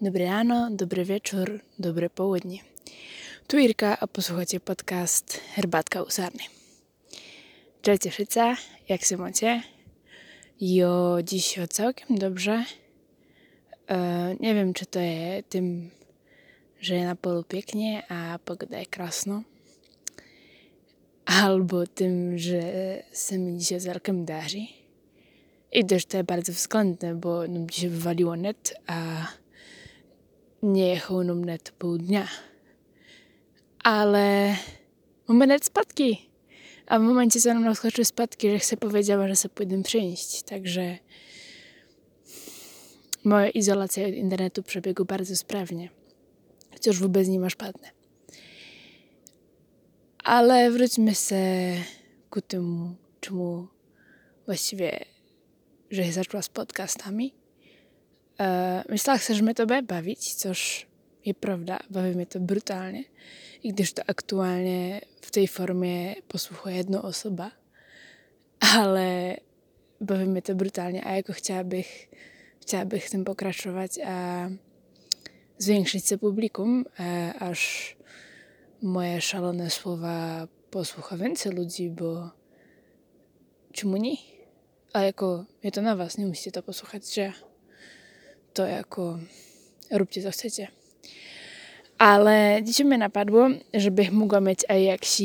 Dobré ráno, dobrý večer, dobré południe. Tu Jirka a posłuchacie podcast Herbatka u Sarny. Cześć wszyscy, jak się macie? Jo, dziś całkiem dobrze. E, nie wiem, czy to jest tym, że na polu pięknie, a pogoda jest krasno. Albo tym, że se mi dzisiaj całkiem darzy. I też to jest bardzo względne, bo nam dzisiaj wywaliło net, a nam net pół dnia. Ale mamy net spadki. A w momencie, co nam rozskoczyły spadki, że chcę powiedziała, że sobie pójdę przyjść. Także moja izolacja od internetu przebiegła bardzo sprawnie. Chociaż wobec nie ma szpadne. Ale wróćmy się ku temu, czemu właściwie, że się zaczęła z podcastami. E, myślałam, że mnie to będzie bawić, coż je prawda, bawi mnie to brutalnie. I gdyż to aktualnie w tej formie posłuchuje jedna osoba, ale bawi mnie to brutalnie, a jako chciałabym, chciałabym w tym pokraczować, a zwiększyć się publikum, e, aż moje szalone słowa posłucha więcej ludzi, bo czemu nie? A jako, je to na was, nie musicie to posłuchać, że to jako róbcie co chcecie. Ale dzisiaj mnie napadło, żebych mogła mieć jakiś,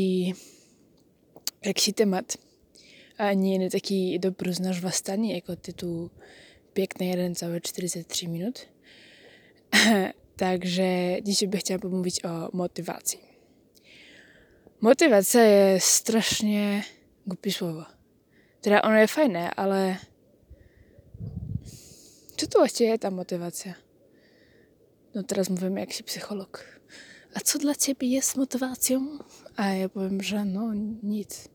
jakiś temat, a nie taki dobry znasz was stanie, jako tytuł piękne 1,43 minut. Także dzisiaj bych chciała pomówić o motywacji. Motywacja jest strasznie głupie słowo. Teraz ono jest fajne, ale czy to właściwie ta motywacja? No teraz mówimy jak się psycholog. A co dla ciebie jest motywacją? A ja powiem, że no nic.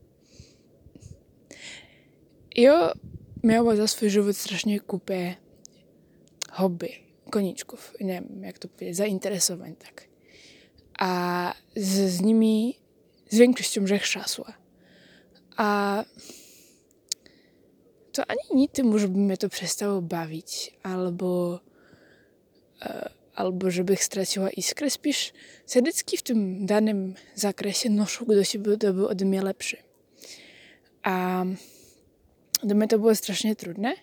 Ja miała za swój żywot strasznie kupę hobby, koniczków, nie wiem jak to powiedzieć, zainteresowań, tak. A z, z nimi z większością rzech szasła. A to ani nie tym, żeby mnie to przestało bawić, albo, e, albo żeby straciła iskrę. Spisz Sedycki w tym danym zakresie noszą do siebie, to był ode mnie lepszy. A do mnie to było strasznie trudne,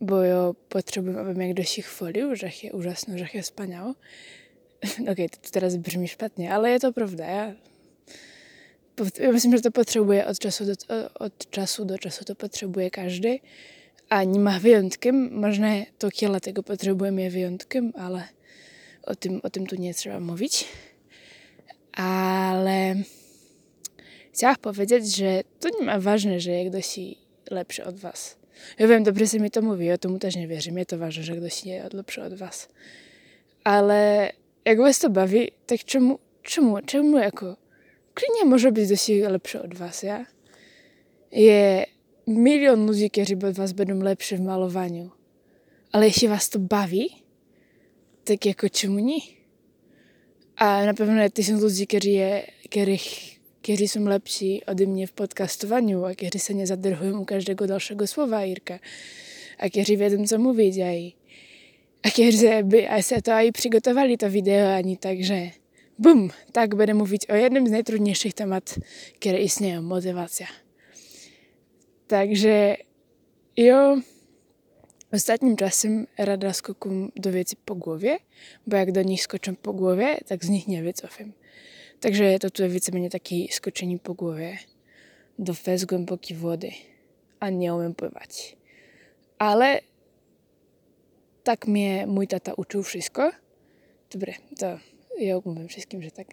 bo ja potrzebuję, aby mnie ktoś ich chwalił, że je ужасно, że je wspaniało. Okej, okay, to teraz brzmi szpatnie, ale to prawda. Ja ja myślę, że to potrzebuje od czasu do, od czasu do czasu to potrzebuje każdy. A ma wyjątkiem. Można to kiela tego potrzebujemy wyjątkiem, ale o tym, o tym tu nie trzeba mówić. Ale chciałam powiedzieć, że to nie ma ważne, że jak ktoś lepszy od was. Ja wiem, dobrze sobie mi to mówi, ja temu też nie wierzę. Mnie to ważne, że ktoś jest lepszy od was. Ale jak was to bawi, tak czemu, czemu, czemu jako nie może być do siebie lepszy od was, ja? Je milion ludzi, którzy od was będą lepszy w malowaniu. Ale jeśli was to bawi, tak jako czemu nie? A na pewno jest tysiąc ludzi, którzy, je, których, którzy są lepsi ode mnie w podcastowaniu, a którzy się nie zadrhują u każdego dalszego słowa, Irka. A którzy wiedzą, co mówić, a, i, a którzy by a se to i przygotowali to wideo, ani tak, że Bum! Tak będę mówić o jednym z najtrudniejszych tematów, które istnieją, motywacja. Także ja ostatnim czasem rada skokom do wieci po głowie, bo jak do nich skoczę po głowie, tak z nich nie wycofam. Także to widzę mnie taki skoczeni po głowie do fez głębokiej wody, a nie umiem pływać. Ale tak mnie mój tata uczył wszystko. Dobre, to ja mówię wszystkim, że tak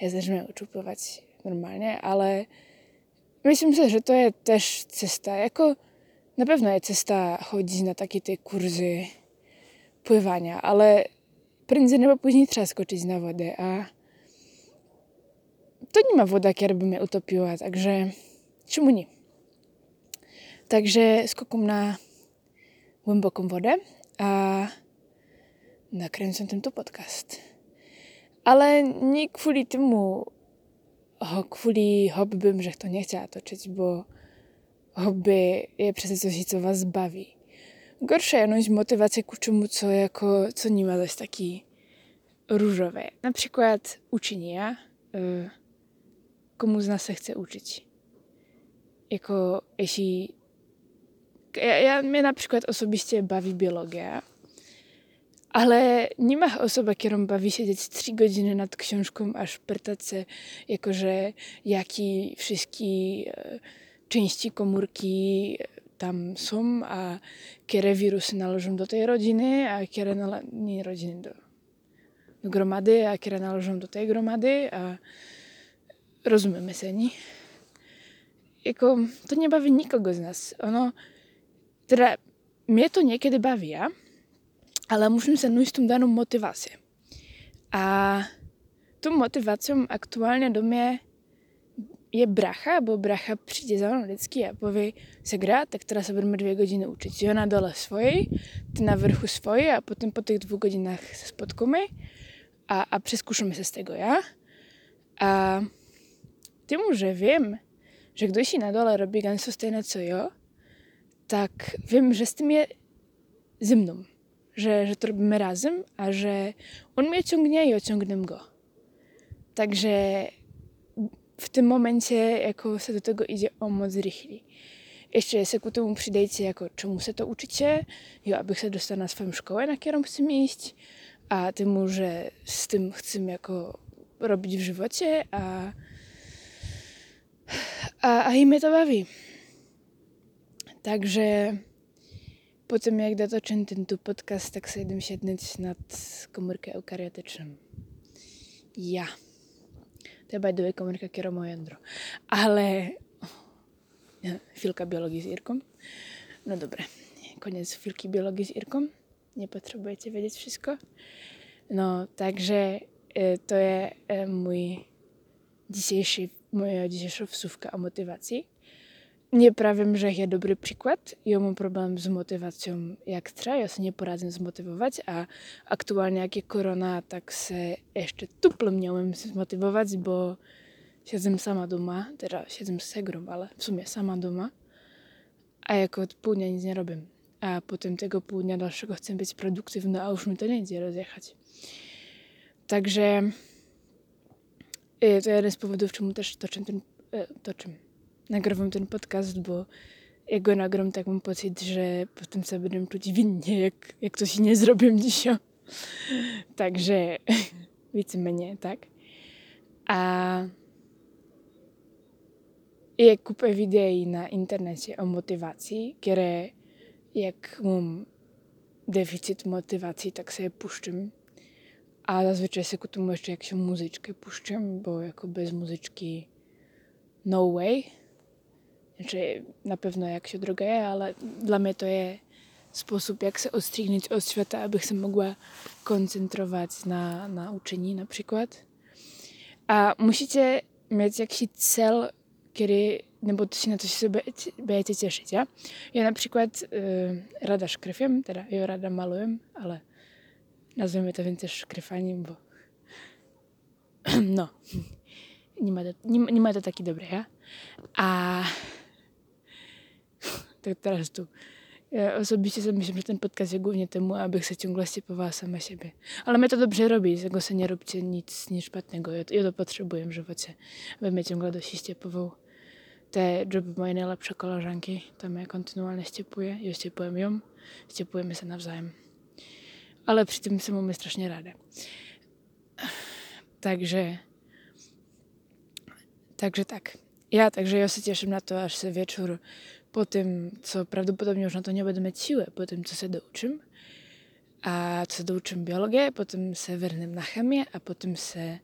ja zaczynam pływać normalnie, ale myślę, że to jest też cesta, jako na pewno cesta chodzić na takie te kursy pływania, ale prędzej nebo później trzeba skoczyć na wodę, a to nie ma woda, która by mnie utopiła, także czemu nie? Także skokum na głęboką wodę, a nakręcam ten to podcast. Ale nie kvůli tomu, kvůli hobbym, že to nechtěla točiť, bo hobby je přece coś, co vás baví. gorsze je motywace ku čemu, co, jako, co nie ma zase taký růžové. Například učení, ja? E, komu z nás se chce učit. Jako, jeśli... Ja, ja, mnie na przykład osobiście bawi biologia, ale nie ma osoba, którą bawi siedzieć 3 godziny nad książką, aż się, jako że jaki wszystkie e, części komórki tam są, a które wirusy należą do tej rodziny, a które nale- nie rodziny, do, do gromady, a które należą do tej gromady, a rozumiemy się, nie? Jako, to nie bawi nikogo z nas. Ono, teda, mnie to niekiedy bawi, ja? Ale musím tú danú motiváciu. A tu motiváciou aktuálne do mě je bracha, bo bracha přijde za mnou vždycky a poví, gra, tak teda se budeme dvě hodiny učit. Jo na dole svoji, ty na vrchu svoji a potom po těch dvou hodinách se spotkáme a, a přeskúšame se z tego, ja? A tím, že vím, že kdo si na dole robí ganso stejné co jo, tak vím, že s tím je ze. Że, że to robimy razem, a że on mnie ciągnie i ociągnę go. Także w tym momencie jako do tego idzie o moc rychli. Jeszcze se ku tomu přidejte, jako čemu se to uczycie, jo, abych se dostal na swoją szkołę, na którą chcę iść, a temu, że z tym chcę jako robić w żywocie, a, a, a i mnie to bawi. Także po tym jak dotoczę ten tu podcast, tak sobie idem siednąć nad komórkę eukariotyczną. Ja. To by komórka kieromo jądro. Ale chwilka biologii z Irką. No dobra, koniec chwilki biologii z Irką. Nie potrzebujecie wiedzieć wszystko. No, także e, to jest e, mój dzisiejszy, moja dzisiejsza wsówka o motywacji. Nie prawím, že je dobrý příklad. Ja mám problém s motiváciou jak třeba, ja sa neporadím zmotivovať a aktuálne, jak je korona, tak sa ešte tuplo neumiem zmotivovať, bo siedzem sama doma, teda siedzem s segrom, ale v sumie sama doma a jako od pół nic nie robię. A potem tego pół dnia dalszego chcę być produktywna, a już mi to nie idzie rozjechać. Także y, to jeden z powodów, czemu też toczę ten, y, toczę, nagrywam ten podcast, bo jak go nagram, tak mam pocit, że potem sobie będę czuć winnie, jak, jak coś nie zrobię dzisiaj. Także mnie, tak? A je kupę videí na internecie o motywacji, które jak mam deficit motywacji, tak sobie puszczam. A zazwyczaj sobie ku tomu jeszcze jak się muzyczkę puszczam, bo jako bez muzyczki no way. Znaczy, na pewno jak się droga je, ale dla mnie to jest sposób, jak się odstrzygnąć od świata, aby się mogła koncentrować na, na uczeniu na przykład. A musicie mieć jakiś cel, który, nebo się na to się będziecie cieszyć, ja? Ja na przykład y, rada szkryfiem, teda jo rada malujem, ale nazwijmy to więcej szkryfaniem, bo no, nie ma to, ma to taki dobry, ja? A tak teraz tu. Ja osobiście sobie myślę, że ten podcast jest głównie temu, abych się ciągle ściepowała sama siebie. Ale mnie to dobrze robi, z tego nie róbcie nic nie szpatnego. Ja, ja to potrzebuję w żywocie, aby mnie ciągle dość ściepował. Te joby moje najlepsze koleżanki, to mnie kontynualnie ściepuje. Ja ściepuję ją, ściepujemy się nawzajem. Ale przy tym samemu mamy strasznie radę. Także... Także tak. Ja, także ja się cieszę na to, aż się wieczór po tym, co prawdopodobnie już na to nie będę mieć siły, po tym, co się douczym, a co douczym biologię, potem se wernę na chemię, a potem se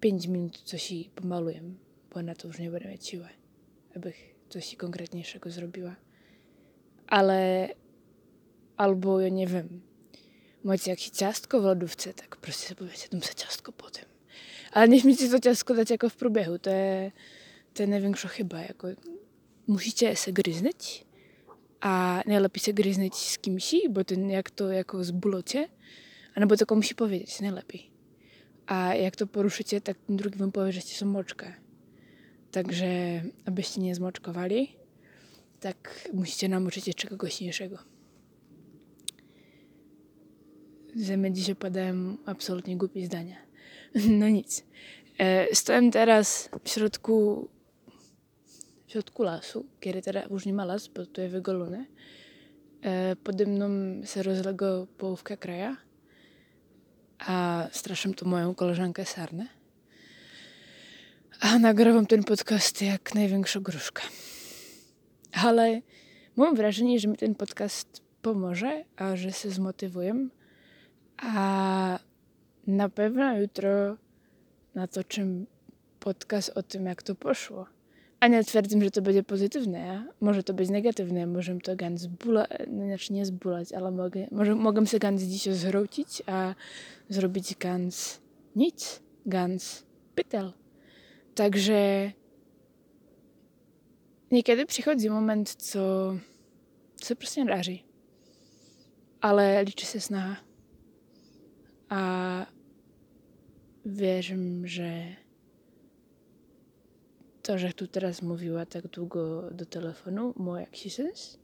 5 minut coś i pomaluję, bo na to już nie będę mieć siły, abych coś konkretniejszego zrobiła. Ale albo, ja nie wiem, macie jakieś ciastko w lodówce, tak proszę sobie powiecie, dam se ciastko potem. Ale nie śmiecie to ciastko dać jako w próbiechu, to jest, to największa chyba, jako musicie se gryznąć, a najlepiej se gryznąć z kimś, bo ten jak to jako zbulocie, albo to komuś powiedzieć, najlepiej. A jak to poruszycie, tak ten drugi wam powie, że są moczkę. Także, abyście nie zmoczkowali. tak musicie nauczyć jeszcze kogoś innego. Dzisiaj padają absolutnie głupie zdania. No nic. E, stoję teraz w środku środku lasu, kiedy teraz już nie ma las, bo tu jest wygolony. E, pode mną się rozlega połówka kraja, a straszam tu moją koleżankę Sarnę. A nagrywam ten podcast jak największa gruszka. Ale mam wrażenie, że mi ten podcast pomoże, a że się zmotywuję. A na pewno jutro natoczym podcast o tym, jak to poszło. A nie twierdzę, że to będzie pozytywne, może to być negatywne, może to gan zbula, no, znaczy nie zbulać, ale mogę, może mogę się gan dzisiaj zwrócić, a zrobić gans nic, gans pytel. Także niekiedy przychodzi moment, co, co nie razi. Ale liczy się snaha. A wierzę, że to, że tu teraz mówiła tak długo do telefonu, ma jakiś sens.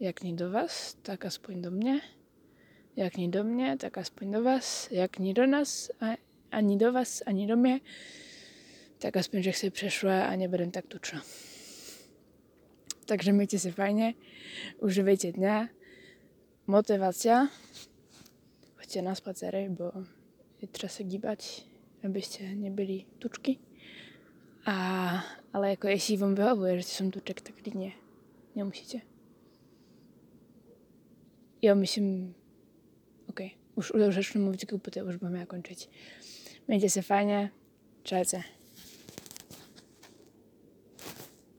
Jak nie do was, tak aspoň do mnie. Jak nie do mnie, tak aspoň do was. Jak nie do nas, a, ani do was, ani do mnie, tak aspoň, że sobie przeszła, a nie będę tak tuczna. Także miejcie się fajnie, używajcie dnia. Motywacja. Chodźcie na spacery, bo trzeba się gibać, abyście nie byli tuczki. A, ale jako jeśli wam wychowuje, że są tuczek, tak nie, nie musicie. Ja myślę, okej, okay. już, zacznę mówić głupoty, już miała kończyć. Miejcie się fajnie, cześć.